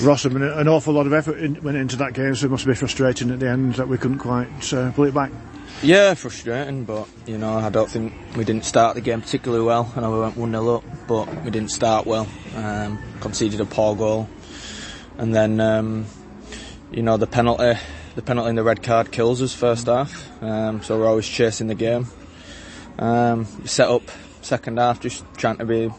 Ross, I mean, an awful lot of effort in, went into that game, so it must be frustrating at the end that we couldn't quite uh, pull it back. Yeah, frustrating, but you know, I don't think we didn't start the game particularly well. I know we went 1 0 up, but we didn't start well. Um, conceded a poor goal, and then um, you know the penalty, the penalty and the red card kills us first half. Um, so we're always chasing the game. Um, set up second half, just trying to be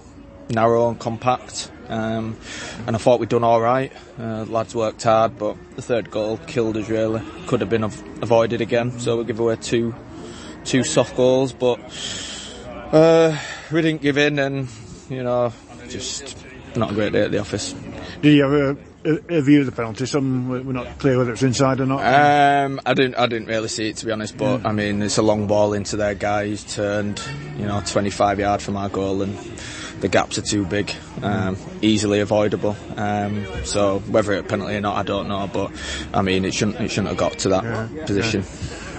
narrow and compact. Um, and I thought we'd done all right. Uh, lads worked hard, but the third goal killed us really. Could have been av- avoided again. So we give away two two soft goals, but uh, we didn't give in, and you know, just not a great day at the office. Did you have a, a, view of the penalty? Some we're not clear whether it's inside or not. Um, I didn't. I didn't really see it to be honest. But I mean, it's a long ball into their guy. He's turned, you know, 25 yard from our goal, and the gaps are too big, um, easily avoidable. Um, so whether it's a penalty or not, I don't know. But I mean, it shouldn't. It shouldn't have got to that position.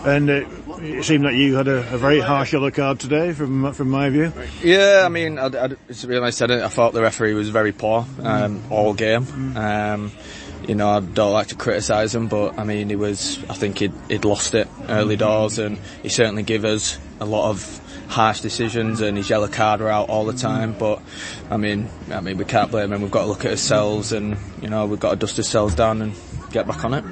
and it, it seemed that you had a, a very harsh yellow card today, from from my view. Yeah, I mean, I, I, to be honest, I, I thought the referee was very poor um, all game. Um, you know, I don't like to criticise him, but I mean, he was. I think he'd, he'd lost it early doors, and he certainly gave us a lot of harsh decisions, and his yellow card were out all the time. But I mean, I mean, we can't blame him. We've got to look at ourselves, and you know, we've got to dust ourselves down and get back on it.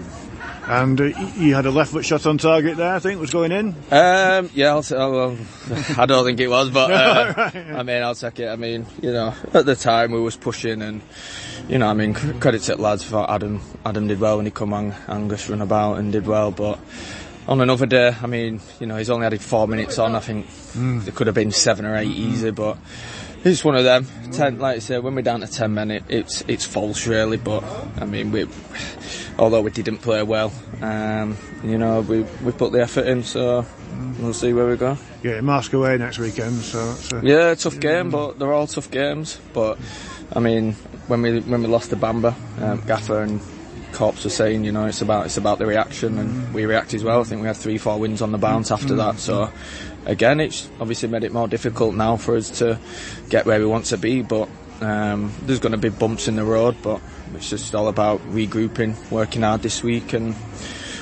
And uh, you had a left foot shot on target there, I think, was going in. Um, yeah, I'll, say- I'll, I don't think it was, but uh, I mean, I'll take it. I mean, you know, at the time we was pushing, and you know, I mean, credit to the lads for Adam. Adam did well when he come on Angus run about and did well, but on another day, I mean, you know, he's only had four minutes on. I think there could have been seven or eight easy, but. It's one of them. Ten, like I say, when we're down to ten men, it, it's it's false really. But I mean, we, although we didn't play well, um, you know, we we put the effort in. So we'll see where we go. Yeah, Marske away next weekend, so that's, uh, Yeah, tough game, but they're all tough games. But I mean, when we when we lost to Bamber, um, Gaffer and Corps were saying, you know, it's about it's about the reaction, and we react as well. I think we had three, four wins on the bounce after that. So again, it's obviously made it more difficult now for us to get where we want to be. But um, there's going to be bumps in the road, but it's just all about regrouping, working hard this week, and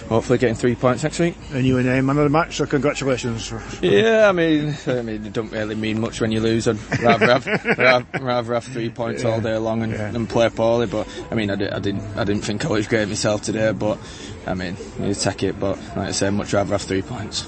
hopefully getting three points next week. and you were named man of the match, so congratulations. Yeah, I mean, I mean, it don't really mean much when you lose. I'd rather have, rather, rather have three points all day long and, and play poorly. But I mean, I, did, I didn't, I didn't think I was great myself today. But I mean, you take it. But like I say, much rather have three points.